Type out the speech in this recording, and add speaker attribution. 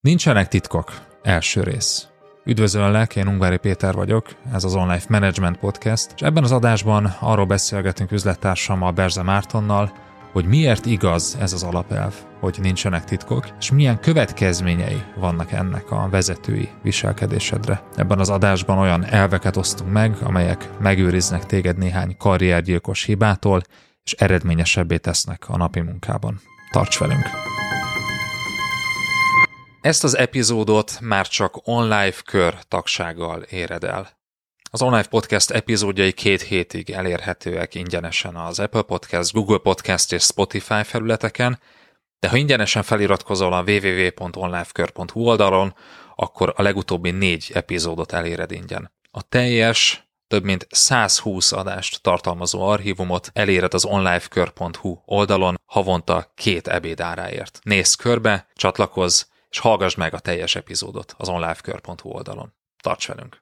Speaker 1: Nincsenek titkok. Első rész. Üdvözöllek, én Ungvári Péter vagyok, ez az Online Management Podcast, és ebben az adásban arról beszélgetünk üzlettársammal Berze Mártonnal, hogy miért igaz ez az alapelv, hogy nincsenek titkok, és milyen következményei vannak ennek a vezetői viselkedésedre. Ebben az adásban olyan elveket osztunk meg, amelyek megőriznek téged néhány karriergyilkos hibától, és eredményesebbé tesznek a napi munkában. Tarts velünk! Ezt az epizódot már csak online kör tagsággal éred el. Az online podcast epizódjai két hétig elérhetőek ingyenesen az Apple Podcast, Google Podcast és Spotify felületeken, de ha ingyenesen feliratkozol a www.onlifekör.hu oldalon, akkor a legutóbbi négy epizódot eléred ingyen. A teljes, több mint 120 adást tartalmazó archívumot eléred az onlifekör.hu oldalon havonta két ebéd áráért. Nézz körbe, csatlakozz, és hallgass meg a teljes epizódot az onlifekör.hu oldalon. Tarts velünk!